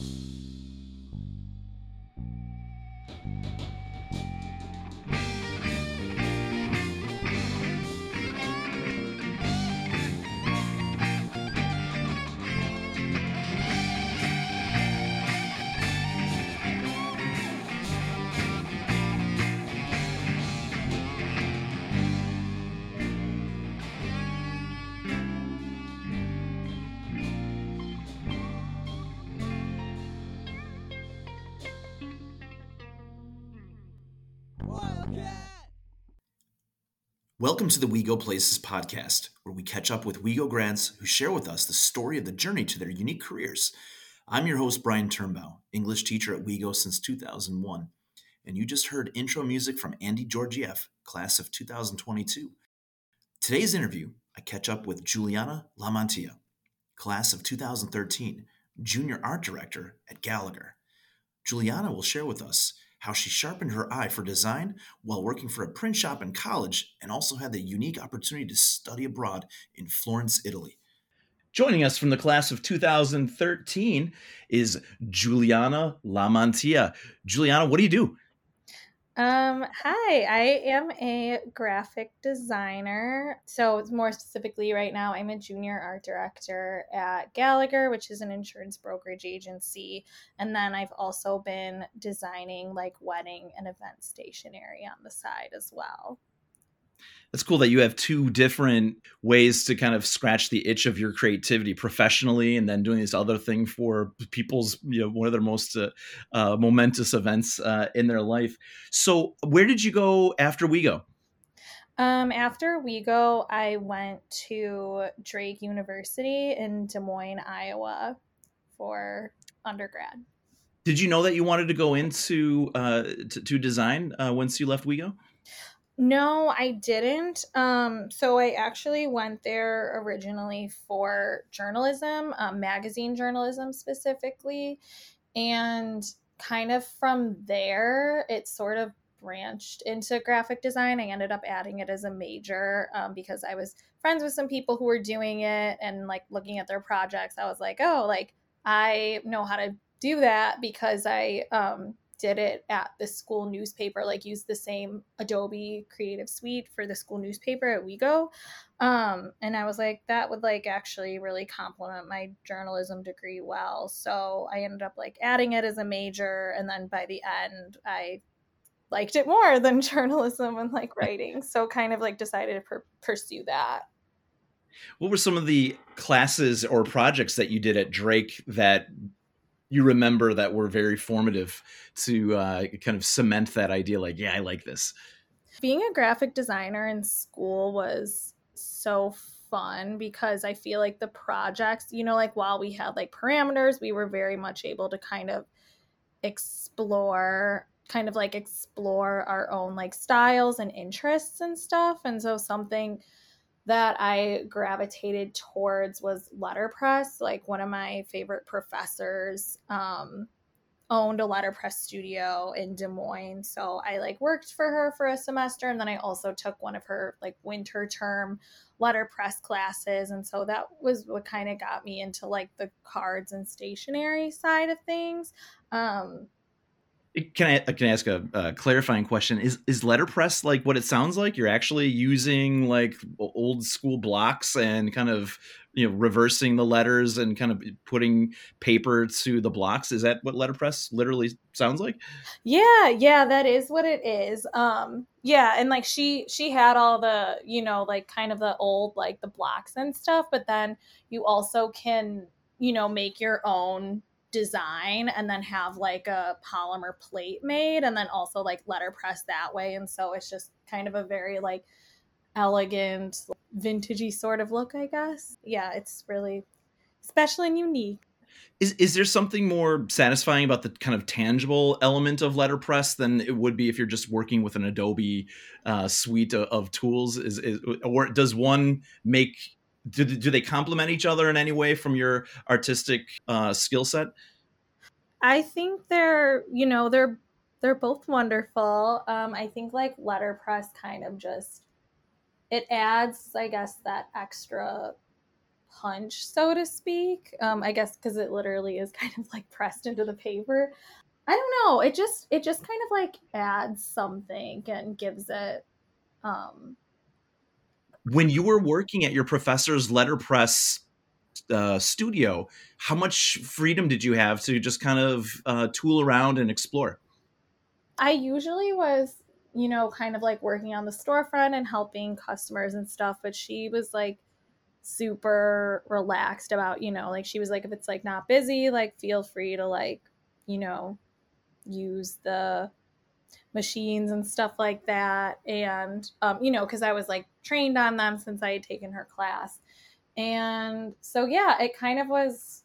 Peace. Welcome to the We Go Places podcast, where we catch up with WeGo grads who share with us the story of the journey to their unique careers. I'm your host, Brian Turnbow, English teacher at WeGo since 2001. And you just heard intro music from Andy Georgiev, class of 2022. Today's interview, I catch up with Juliana Lamantia, class of 2013, junior art director at Gallagher. Juliana will share with us how she sharpened her eye for design while working for a print shop in college and also had the unique opportunity to study abroad in Florence, Italy. Joining us from the class of 2013 is Juliana Lamantia. Juliana, what do you do? Um, hi, I am a graphic designer. So, more specifically, right now, I'm a junior art director at Gallagher, which is an insurance brokerage agency. And then I've also been designing like wedding and event stationery on the side as well that's cool that you have two different ways to kind of scratch the itch of your creativity professionally and then doing this other thing for people's you know one of their most uh, uh, momentous events uh, in their life. So where did you go after WeGo? Um, after WeGo i went to drake university in des moines iowa for undergrad. Did you know that you wanted to go into uh, to, to design uh, once you left WeGo no, I didn't. Um, so I actually went there originally for journalism, um, magazine journalism specifically. And kind of from there, it sort of branched into graphic design. I ended up adding it as a major um, because I was friends with some people who were doing it and like looking at their projects. I was like, oh, like I know how to do that because I um, did it at the school newspaper, like used the same Adobe Creative Suite for the school newspaper at WeGo. Um, and I was like, that would like actually really complement my journalism degree well. So I ended up like adding it as a major. And then by the end, I liked it more than journalism and like writing. So kind of like decided to per- pursue that. What were some of the classes or projects that you did at Drake that you remember that were very formative to uh, kind of cement that idea like yeah i like this. Being a graphic designer in school was so fun because i feel like the projects you know like while we had like parameters we were very much able to kind of explore kind of like explore our own like styles and interests and stuff. And so something that I gravitated towards was letterpress. Like one of my favorite professors um, owned a letterpress studio in Des Moines. So I like worked for her for a semester and then I also took one of her like winter term letterpress classes and so that was what kind of got me into like the cards and stationery side of things. Um can I can I ask a, a, clarifying question? Is is letterpress like what it sounds like? You're actually using like old school blocks and kind of you know reversing the letters and kind of putting paper to the blocks. Is that what letterpress literally sounds like? Yeah, yeah, that is what it is. Um, yeah, and like she she had all the you know like kind of the old like the blocks and stuff, but then you also can you know make your own design and then have like a polymer plate made and then also like letterpress that way. And so it's just kind of a very like elegant vintagey sort of look i guess. Yeah it's really special and unique. Is is there something more satisfying about the kind of tangible element of letterpress than it would be if you're just working with an Adobe uh, suite of, of tools? Is, is, or does one make do, do they complement each other in any way from your artistic uh, skill set? I think they're, you know, they're they're both wonderful. Um, I think like letterpress kind of just it adds, I guess, that extra punch, so to speak. Um, I guess because it literally is kind of like pressed into the paper. I don't know. It just it just kind of like adds something and gives it um when you were working at your professor's letterpress uh, studio, how much freedom did you have to just kind of uh, tool around and explore? I usually was, you know, kind of like working on the storefront and helping customers and stuff, but she was like super relaxed about, you know, like she was like, if it's like not busy, like feel free to like, you know, use the machines and stuff like that. And, um, you know, because I was like trained on them since I had taken her class. And so, yeah, it kind of was,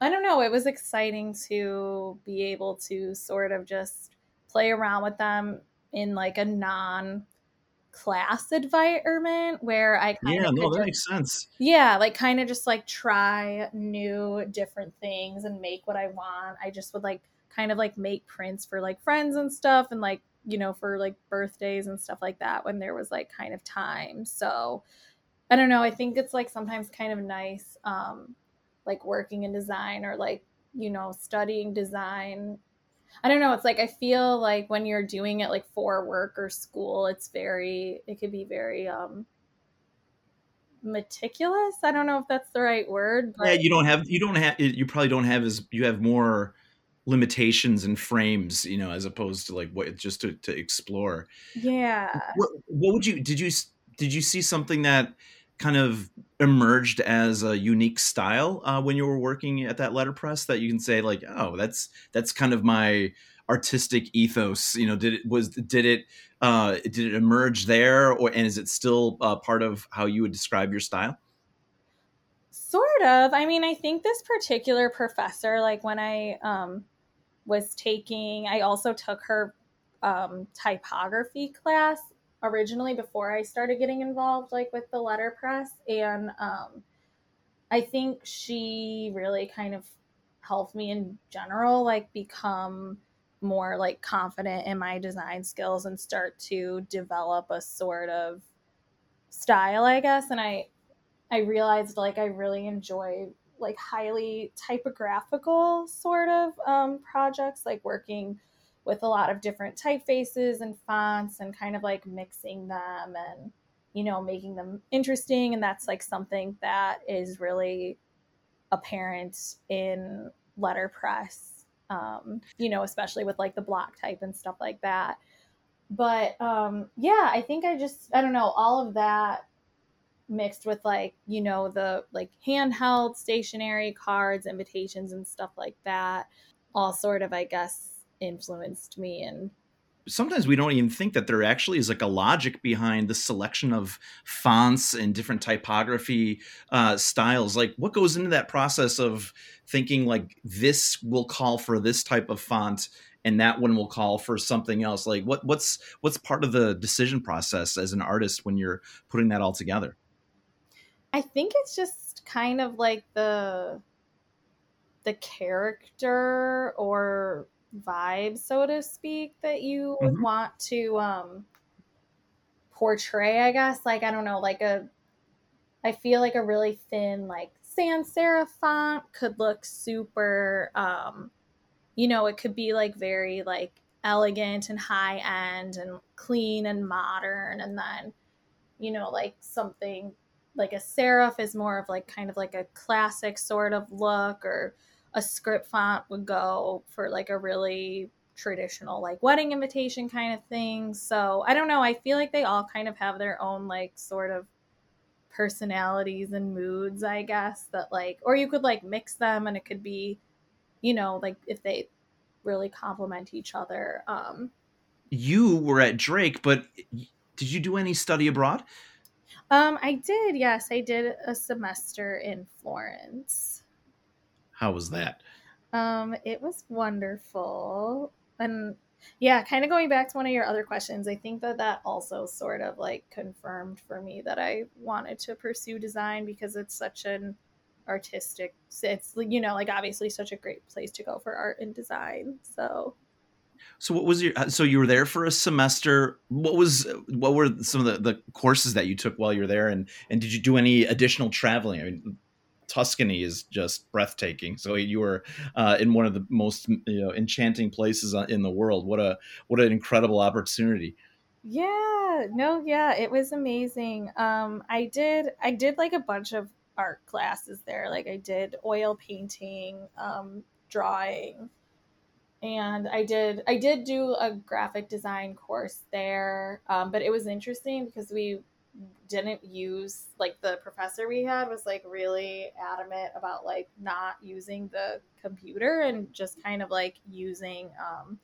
I don't know, it was exciting to be able to sort of just play around with them in like a non class environment where I kind yeah, no, that just, makes sense. Yeah, like kind of just like try new different things and make what I want. I just would like kind of like make prints for like friends and stuff and like you know for like birthdays and stuff like that when there was like kind of time. So i don't know i think it's like sometimes kind of nice um like working in design or like you know studying design. I don't know it's like i feel like when you're doing it like for work or school it's very it could be very um meticulous. I don't know if that's the right word but... yeah you don't have you don't have you probably don't have as you have more limitations and frames you know as opposed to like what just to, to explore. Yeah. What, what would you did you did you see something that kind of emerged as a unique style uh, when you were working at that letterpress that you can say like oh that's that's kind of my artistic ethos you know did it was did it uh did it emerge there or and is it still uh, part of how you would describe your style? Sort of. I mean i think this particular professor like when i um was taking, I also took her um, typography class originally before I started getting involved, like with the letterpress. And um, I think she really kind of helped me in general, like become more like confident in my design skills and start to develop a sort of style, I guess. And I, I realized like I really enjoy like highly typographical sort of um, projects, like working with a lot of different typefaces and fonts and kind of like mixing them and you know making them interesting and that's like something that is really apparent in letterpress um, you know especially with like the block type and stuff like that. But um, yeah i think i just i don't know all of that mixed with like you know the like handheld stationery cards invitations and stuff like that all sort of i guess influenced me and sometimes we don't even think that there actually is like a logic behind the selection of fonts and different typography uh, styles. Like what goes into that process of thinking like this will call for this type of font and that one will call for something else? Like what what's what's part of the decision process as an artist when you're putting that all together I think it's just kind of like the the character or vibe, so to speak, that you mm-hmm. want to um portray, I guess. Like I don't know, like a I feel like a really thin like sans serif font could look super um you know, it could be like very like elegant and high end and clean and modern and then you know like something like a serif is more of like kind of like a classic sort of look or a script font would go for like a really traditional like wedding invitation kind of thing. So i don't know i feel like they all kind of have their own like sort of personalities and moods i guess that like or you could like mix them and it could be you know like if they really complement each other um you were at drake but did you do any study abroad um, I did. Yes, I did a semester in Florence. How was that? Um, it was wonderful, and yeah, kind of going back to one of your other questions, I think that that also sort of like confirmed for me that I wanted to pursue design because it's such an artistic. It's you know like obviously such a great place to go for art and design. So So what was your? Uh, so you were there for a semester. What was? What were some of the, the courses that you took while you were there, and and did you do any additional traveling? I mean, Tuscany is just breathtaking. So you were uh, in one of the most you know enchanting places uh, in the world. What a what an incredible opportunity. Yeah, no, yeah, it was amazing. Um, I did I did like a bunch of art classes there. Like I did oil painting, um, drawing, and I did I did do a graphic design course there. Um, but it was interesting because we didn't use like the professor we had was like really adamant about like not using the computer and just kind of like using um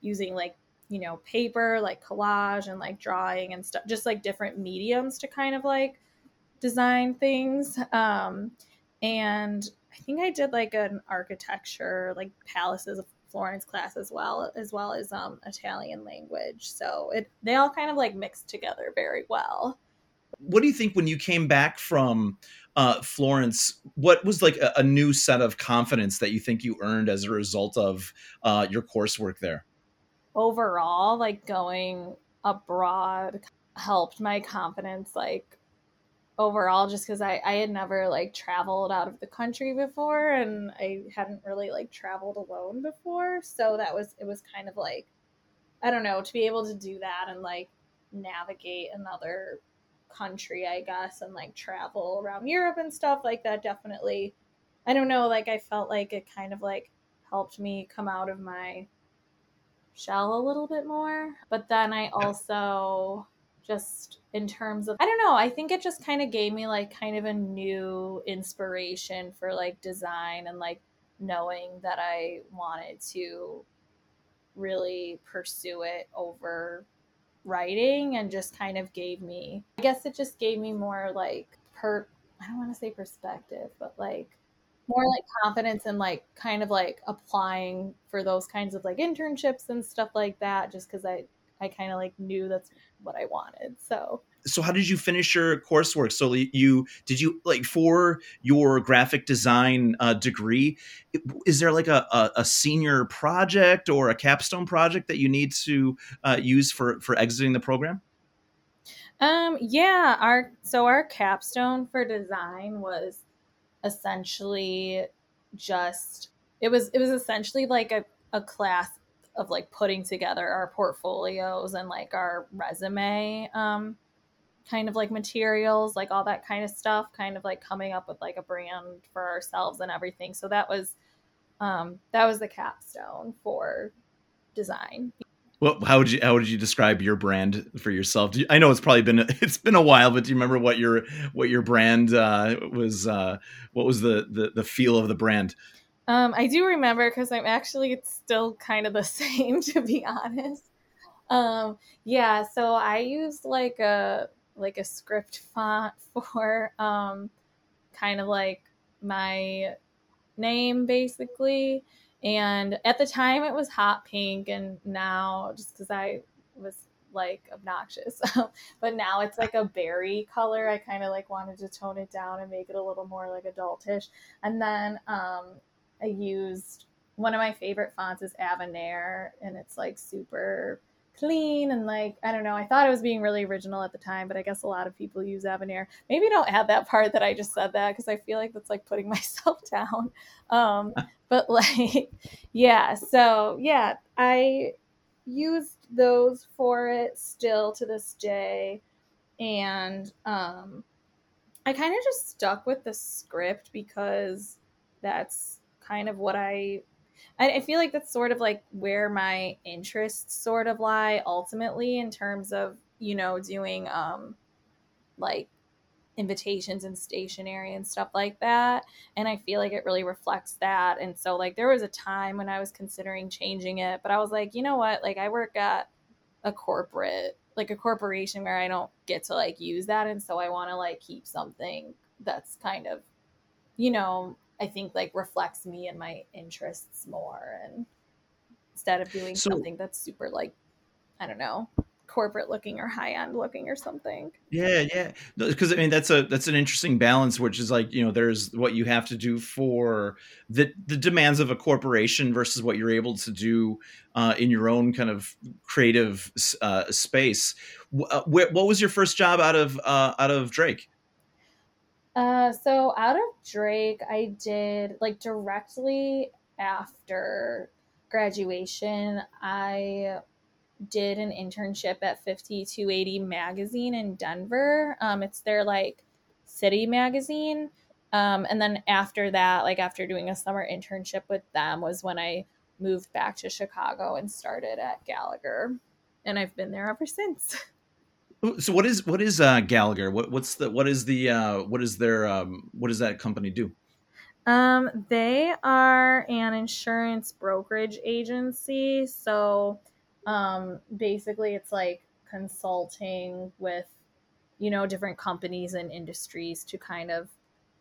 using like you know paper like collage and like drawing and stuff just like different mediums to kind of like design things um and i think i did like an architecture like palaces of florence class as well as well as um italian language so it they all kind of like mixed together very well what do you think when you came back from uh, Florence? What was like a, a, new set of confidence that you think you earned as a result of uh, your coursework there? Overall, like going abroad helped my confidence, like overall, just because I, I had never like traveled out of the country before and I hadn't really like traveled alone before. So that was, it was kind of like, I don't know, to be able to do that and like navigate another country, I guess, and like travel around Europe and stuff like that definitely I don't know, like I felt like it kind of like helped me come out of my shell a little bit more. But then I also just in terms of I don't know, I think it just kind of gave me like kind of a new inspiration for like design and like knowing that I wanted to really pursue it over writing and just kind of gave me I guess it just gave me more like per I don't want to say perspective, but like more like confidence and like kind of like applying for those kinds of like internships and stuff like that just cuz I I kind of like knew that's what I wanted. So so how did you finish your coursework so you did you like for your graphic design uh, degree is there like a, a, a, senior project or a capstone project that you need to uh, use for for exiting the program um yeah our so our capstone for design was essentially just it was it was essentially like a, a class of like putting together our portfolios and like our resume um kind of like materials, like all that kind of stuff, kind of like coming up with like a brand for ourselves and everything. So that was um that was the capstone for design. Well, how would you how would you describe your brand for yourself? You, I know it's probably been it's been a while, but do you remember what your what your brand uh, was? Uh, what was the, the the feel of the brand? Um, I do remember because I'm actually it's still kind of the same, to be honest. Um, yeah, so I used like a like a script font for um, kind of like my name basically. And at the time it was hot pink, and now just because I was like obnoxious, but now it's like a berry color. I kind of like wanted to tone it down and make it a little more like adultish. And then um, I used one of my favorite fonts is Avenir, and it's like super clean and like I don't know. I thought it was being really original at the time, but I guess a lot of people use Avenir. Maybe don't add that part that I just said that because I feel like that's like putting myself down. Um, but like, yeah. So yeah, I used those for it still to this day, and um, I kind of just stuck with the script because that's kind of what I I, feel like that's sort of like where my interests sort of lie ultimately in terms of you know doing um like invitations and stationery and stuff like that. And i feel like it really reflects that. And so like there was a time when i was considering changing it but i was like you know what? Like i work at a corporate like a corporation where i don't get to like use that. And so i want to like keep something that's kind of you know I think like reflects me and my interests more and instead of doing so, something that's super like I don't know, corporate looking or high end looking or something. Yeah, yeah. Because I mean that's a that's an interesting balance, which is like you know there's what you have to do for the the demands of a corporation versus what you're able to do uh, in your own kind of creative uh, space. Uh, wh- what was your first job out of uh, out of Drake? Uh, so out of Drake, I did like directly after graduation, I did an internship at 5280 magazine in Denver. Um, it's their like city magazine. Um, and then after that, like after doing a summer internship with them, was when I moved back to Chicago and started at Gallagher. And I've been there ever since. So what is what is uh, Gallagher? What what's the what is the uh, what is their um, what does that company do? Um, they are an insurance brokerage agency. So um, basically, it's like consulting with, you know, different companies and industries to kind of,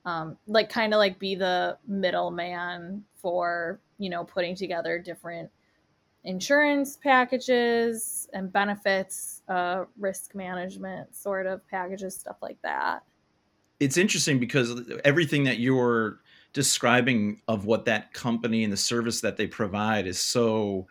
um, like, kind of like be the middleman for, you know, putting together different insurance packages and benefits, uh, risk management sort of packages, stuff like that. It's interesting because everything that you're describing of what that company and the service that they provide is so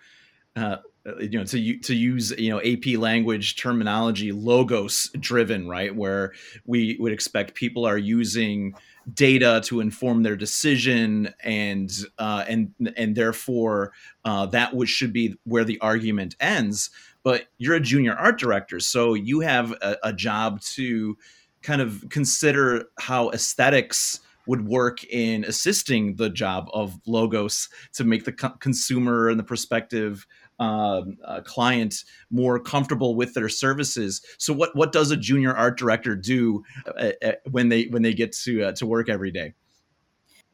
uh, you know to to use you know AP language terminology logos driven right where we would expect people are using data to inform their decision and uh, and and therefore uh, that which should be where the argument ends but you're a junior art director so you have a, a job to kind of consider how aesthetics would work in assisting the job of logos to make the co- consumer and the prospective um, uh, client more comfortable with their services. So, what what does a junior art director do uh, uh, when they when they get to uh, to work every day?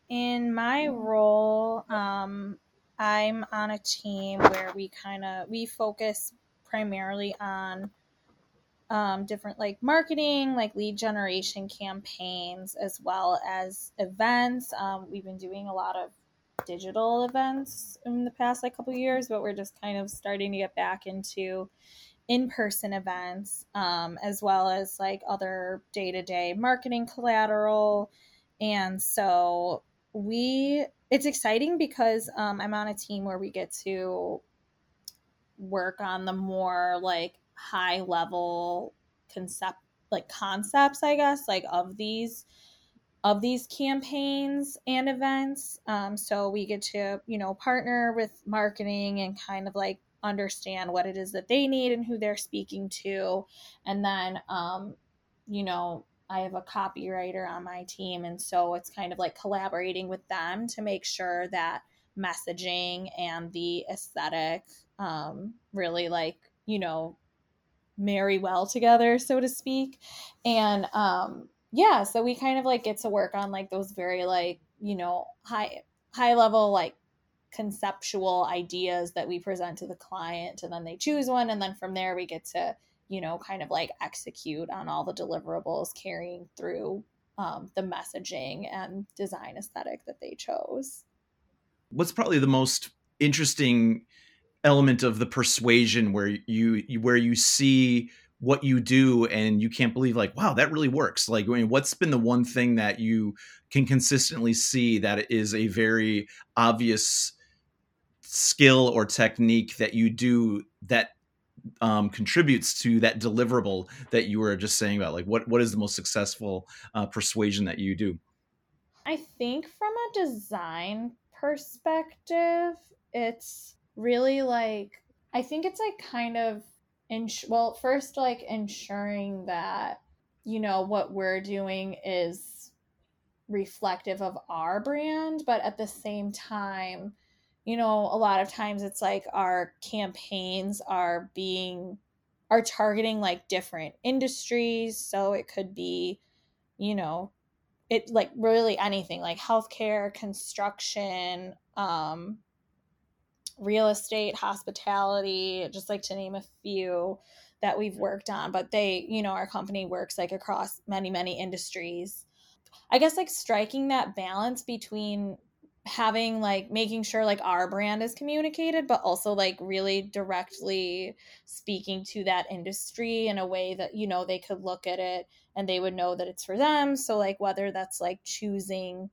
In my role, um, I'm on a team where we kind of we focus primarily on um, different like marketing, like lead generation campaigns, as well as events. Um, we've been doing a lot of digital events in the past like couple years, but we're just kind of starting to get back into in-person events, um, as well as like other day-to-day marketing collateral. And so we, it's exciting because um, I'm on a team where we get to work on the more like high level concept like concepts i guess like of these of these campaigns and events. Um, so we get to you know partner with marketing and kind of like understand what it is that they need and who they're speaking to. And then um, you know i have a copywriter on my team and so it's kind of like collaborating with them to make sure that messaging and the aesthetic um, really like you know marry well together so to speak. And um yeah so we kind of like get to work on like those very like you know high high level like conceptual ideas that we present to the client and then they choose one and then from there we get to you know kind of like execute on all the deliverables carrying through um, the messaging and design aesthetic that they chose. What's probably the most interesting element of the persuasion where you where you see what you do and you can't believe like wow that really works. Like I mean, what's been the one thing that you can consistently see that is a very obvious skill or technique that you do that um, contributes to that deliverable that you were just saying about? Like what what is the most successful uh, persuasion that you do? I think from a design perspective it's really like I think it's like kind of ins- well first like ensuring that you know what we're doing is reflective of our brand but at the same time you know a lot of times it's like our campaigns are being are targeting like different industries so it could be you know it like really anything like healthcare construction um real estate, hospitality, just like to name a few that we've worked on. But they, you know, our company works like across many, many industries. I guess like striking that balance between having like making sure like our brand is communicated but also like really directly speaking to that industry in a way that you know they could look at it and they would know that it's for them so like whether that's like choosing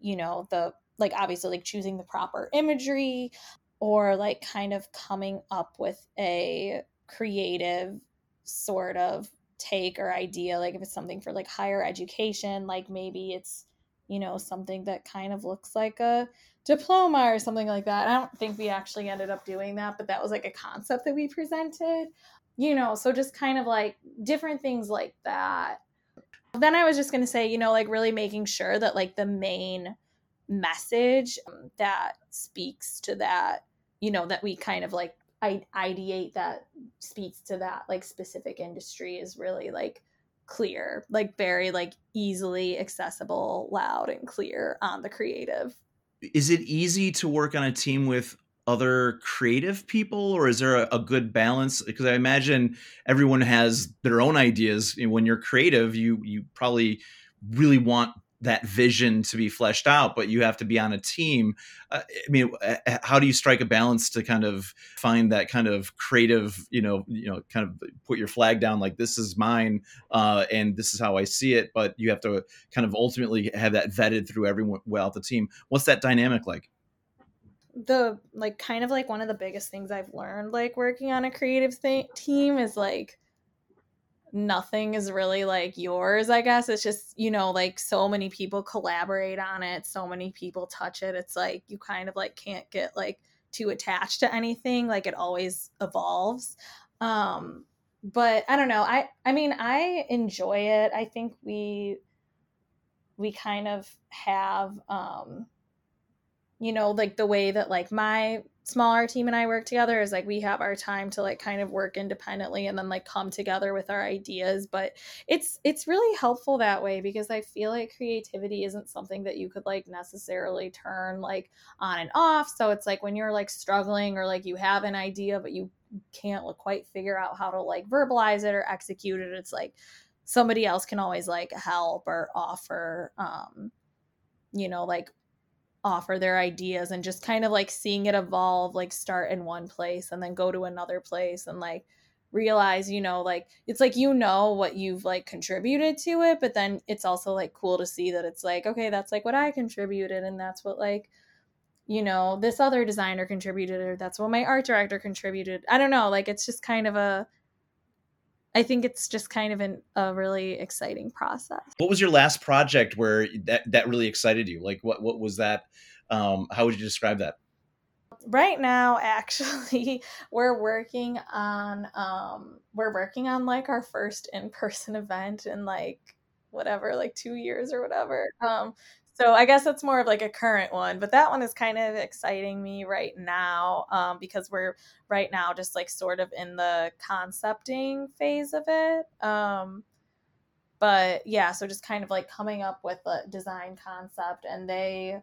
you know the like obviously like choosing the proper imagery or like kind of coming up with a creative sort of take or idea like if it's something for like higher education like maybe it's you know, something that kind of looks like a diploma or something like that. I don't think we actually ended up doing that, but that was like a concept that we presented, you know, so just kind of like different things like that. Then I was just going to say, you know, like really making sure that like the main message that speaks to that, you know, that we kind of like ideate that speaks to that like specific industry is really like clear, like very like easily accessible, loud and clear on the creative. Is it easy to work on a team with other creative people or is there a, a good balance because i imagine everyone has their own ideas when you're creative you you probably really want that vision to be fleshed out but you have to be on a team. Uh, i mean how do you strike a balance to kind of find that kind of creative you know you know kind of put your flag down like this is mine uh, and this is how i see it but you have to kind of ultimately have that vetted through everyone well the team. What's that dynamic like? The like kind of like one of the biggest things i've learned like working on a creative th- team is like nothing is really like yours, I guess. It's just, you know, like so many people collaborate on it, so many people touch it. It's like you kind of like can't get like too attached to anything. Like it always evolves. Um but I don't know. I I mean, I enjoy it. I think we we kind of have um you know, like the way that like my smaller team and I work together is like we have our time to like kind of work independently and then like come together with our ideas but it's it's really helpful that way because I feel like creativity isn't something that you could like necessarily turn like on and off. So it's like when you're like struggling or like you have an idea but you can't quite figure out how to like verbalize it or execute it it's like somebody else can always like help or offer um you know like offer their ideas and just kind of like seeing it evolve like start in one place and then go to another place and like realize you know like it's like you know what you've like contributed to it but then it's also like cool to see that it's like okay that's like what i contributed and that's what like you know this other designer contributed or that's what my art director contributed. I don't know like it's just kind of a I think it's just kind of an, a really exciting process. What was your last project where that that really excited you? Like what what was that? Um, how would you describe that? Right now, actually, we're working on um, we're working on like our first in person event in like whatever like two years or whatever. Um, so I guess it's more of like a current one, but that one is kind of exciting me right now um, because we're right now just like sort of in the concepting phase of it. Um, but yeah, so just kind of like coming up with a design concept, and they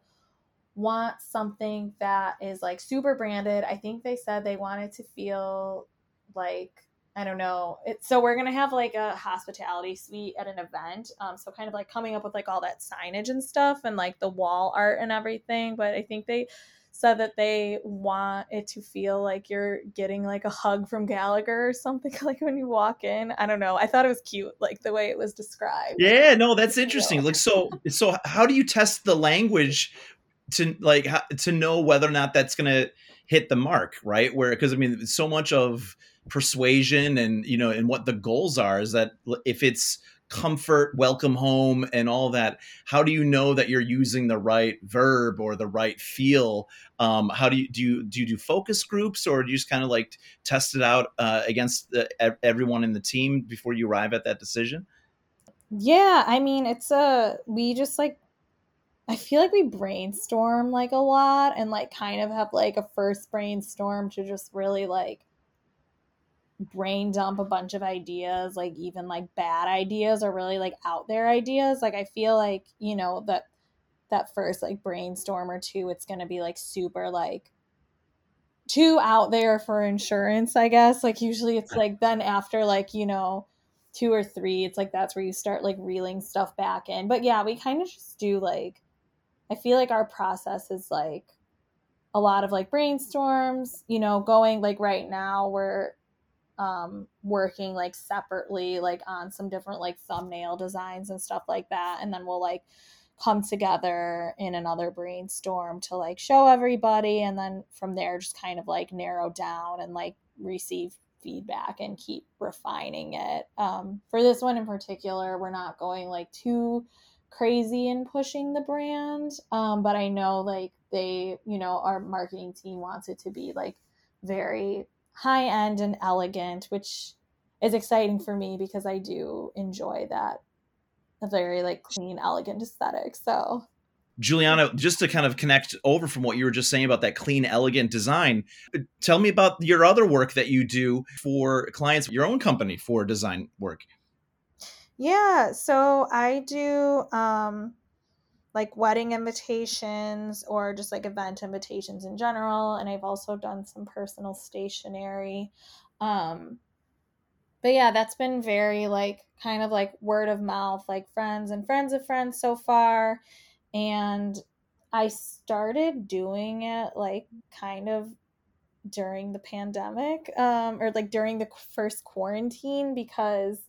want something that is like super branded. I think they said they wanted to feel like I don't know. It, so we're gonna have like a hospitality suite at an event. Um, so kind of like coming up with like all that signage and stuff and like the wall art and everything. But I think they said that they want it to feel like you're getting like a hug from Gallagher or something like when you walk in. I don't know. I thought it was cute, like the way it was described. Yeah, no, that's interesting. Like so so how do you test the language to like to know whether or not that's gonna hit the mark, right? Where because I mean so much of persuasion and you know and what the goals are is that if it's comfort welcome home and all that how do you know that you're using the right verb or the right feel? Um, how do you do you do you do focus groups or do you just kind of like test it out uh, against the, everyone in the team before you arrive at that decision? Yeah i mean it's a we just like i feel like we brainstorm like a lot and like kind of have like a first brainstorm to just really like brain dump a bunch of ideas, like even like bad ideas or really like out there ideas. Like I feel like, you know, that that first like brainstorm or two, it's gonna be like super like too out there for insurance, I guess. Like usually it's like then after like, you know, two or three, it's like that's where you start like reeling stuff back in. But yeah, we kind of just do like I feel like our process is like a lot of like brainstorms, you know, going like right now we're um working like separately like on some different like thumbnail designs and stuff like that and then we'll like come together in another brainstorm to like show everybody and then from there just kind of like narrow down and like receive feedback and keep refining it. Um, for this one in particular we're not going like too crazy in pushing the brand um, but i know like they you know our marketing team wants it to be like very high end and elegant which is exciting for me because i do enjoy that a very like clean, elegant aesthetic. So Juliana, just to kind of connect over from what you were just saying about that clean, elegant design, tell me about your other work that you do for clients, your own company for design work. Yeah, so I do um, like wedding invitations or just like event invitations in general, and I've also done some personal stationery. Um, but yeah, that's been very like kind of like word of mouth, like friends and friends of friends so far. And I started doing it like kind of during the pandemic um, or like during the first quarantine because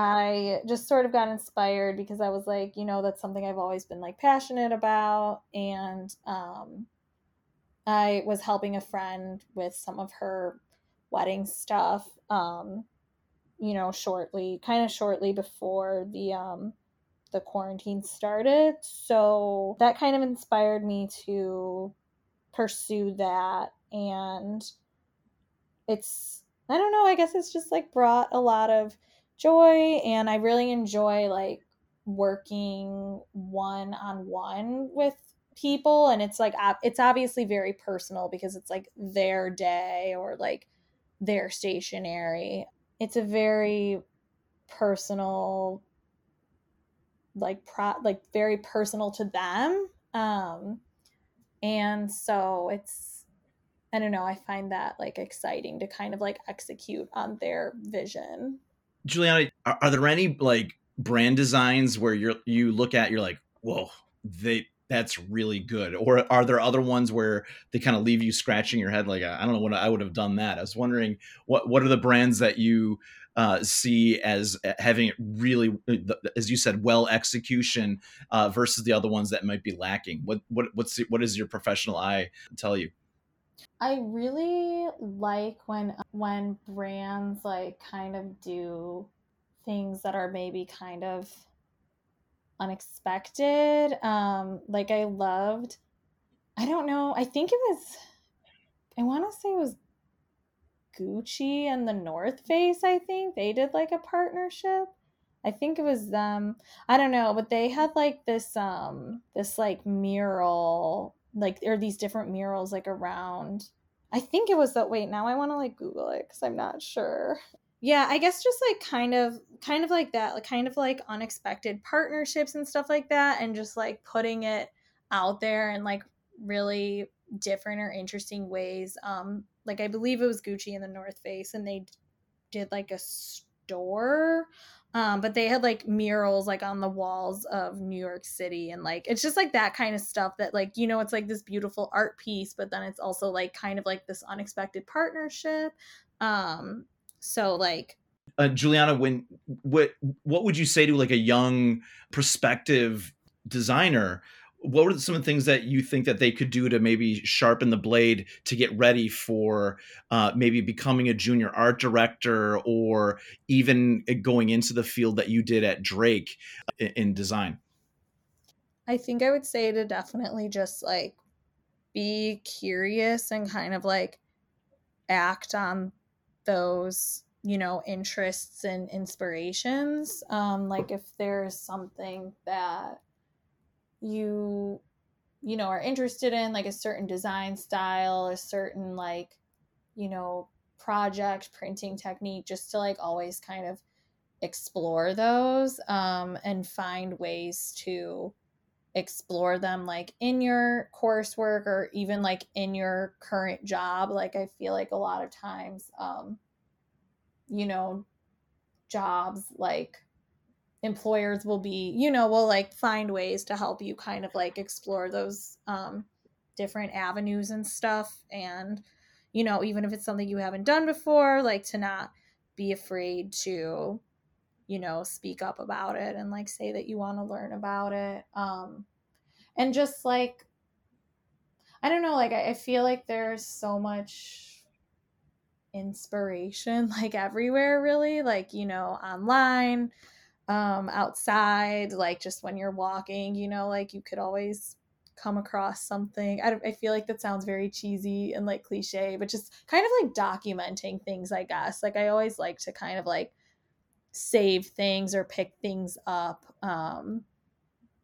I just sort of got inspired because I was like, you know, that's something I've always been like passionate about. And um, I was helping a friend with some of her wedding stuff. Um, you know, shortly, kind of shortly before the um the quarantine started. So that kind of inspired me to pursue that and it's I don't know, I guess it's just like brought a lot of joy and I really enjoy like working one on one with people and it's like it's obviously very personal because it's like their day or like their stationery it's a very personal like pro like very personal to them um and so it's i don't know i find that like exciting to kind of like execute on their vision juliana are, are there any like brand designs where you're you look at you're like whoa they that's really good or are there other ones where they kind of leave you scratching your head like i don't know what i would have done that. I was wondering what what are the brands that you uh, see as having really uh, as you said well execution uh, versus the other ones that might be lacking? What what what's what does your professional eye tell you i really like when when brands like kind of do things that are maybe kind of unexpected. Um, like I loved, I don't know, I think it was, I want to say it was Gucci and the North Face, I think. They did like a partnership. I think it was them. I don't know, but they had like this um this like mural, like there are these different murals like around. I think it was that wait, now I want to like Google it cuz I'm not sure. Yeah i guess just like kind of kind of like that like kind of like unexpected partnerships and stuff like that and just like putting it out there in like really different or interesting ways. Um like i believe it was gucci and the north face and they did like a store um but they had like murals like on the walls of new york city and like it's just like that kind of stuff that like you know it's like this beautiful art piece but then it's also like kind of like this unexpected partnership um so like uh, Juliana, when what what would you say to like a young prospective designer? What were some of the things that you think that they could do to maybe sharpen the blade to get ready for uh, maybe becoming a junior art director or even going into the field that you did at Drake in, in design? I think I would say to definitely just like be curious and kind of like act on those you know interests and inspirations um like if there's something that you you know are interested in like a certain design style a certain like you know project printing technique just to like always kind of explore those um and find ways to explore them like in your coursework or even like in your current job. Like i feel like a lot of times um you know jobs like employers will be, you know, will like find ways to help you kind of like explore those um, different avenues and stuff. And, you know, even if it's something you haven't done before, like to not be afraid to, you know, speak up about it and like say that you want to learn about it. Um, and just like, I don't know, like I, I feel like there's so much inspiration like everywhere really like you know online um outside like just when you're walking you know like you could always come across something. I, I feel like that sounds very cheesy and like cliche but just kind of like documenting things i guess. Like i always like to kind of like save things or pick things up um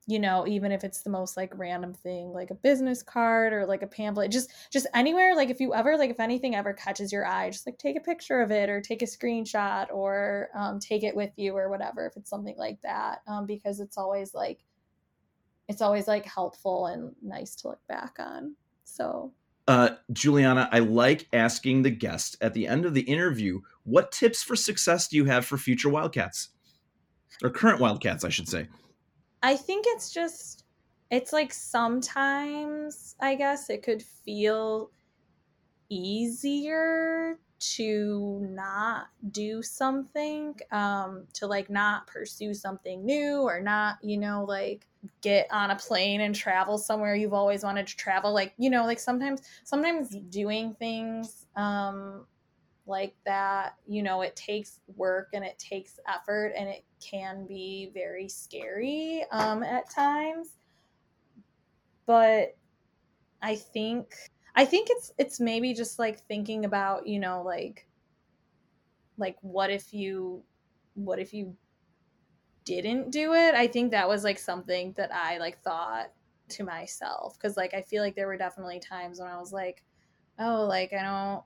you know even if it's the most like random thing like a business card or like a pamphlet just just anywhere like if you ever like if anything ever catches your eye just like take a picture of it or take a screenshot or um, take it with you or whatever if it's something like that um, because it's always like it's always like helpful and nice to look back on so uh, Juliana, I like asking the guest at the end of the interview, what tips for success do you have for future Wildcats? Or current Wildcats, I should say. I think it's just it's like sometimes I guess it could feel easier to not do something um to like not pursue something new or not you know like get on a plane and travel somewhere you've always wanted to travel like you know like sometimes sometimes doing things um like that you know it takes work and it takes effort and it can be very scary um, at times. But i think i think it's it's maybe just like thinking about you know like like what if you what if you didn't do it? I think that was like something that i like thought to myself because like i feel like there were definitely times when i was like oh like i don't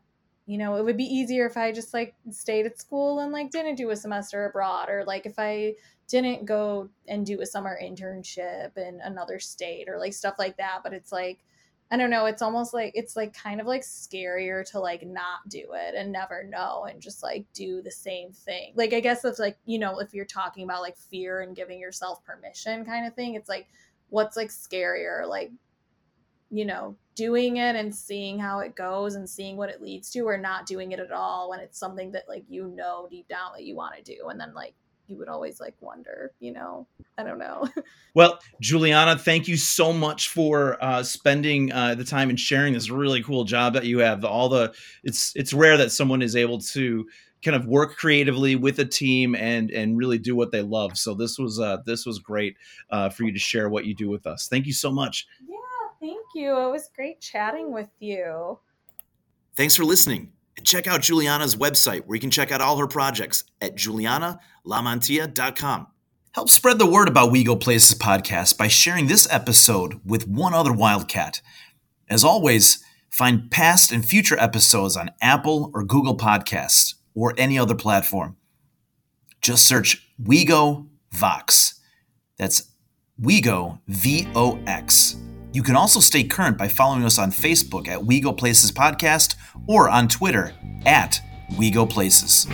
you know, it would be easier if I just like stayed at school and like didn't do a semester abroad or like if I didn't go and do a summer internship in another state or like stuff like that. But it's like, I don't know, it's almost like it's like kind of like scarier to like not do it and never know and just like do the same thing. Like, I guess it's like, you know, if you're talking about like fear and giving yourself permission kind of thing, it's like, what's like scarier? Like you know, doing it and seeing how it goes and seeing what it leads to, or not doing it at all when it's something that like you know deep down that you want to do, and then like you would always like wonder, you know, I don't know. well, Juliana, thank you so much for uh, spending uh, the time and sharing this really cool job that you have. All the it's it's rare that someone is able to kind of work creatively with a team and and really do what they love. So this was uh, this was great uh, for you to share what you do with us. Thank you so much. Thank you. It was great chatting with you. Thanks for listening. And check out Juliana's website where you can check out all her projects at julianalamantia.com. Help spread the word about We Go Places podcast by sharing this episode with one other Wildcat. As always, find past and future episodes on Apple or Google Podcasts or any other platform. Just search WeGo Vox. That's WeGo V O X. You can also stay current by following us on Facebook at We Go Places Podcast or on Twitter at We Go Places.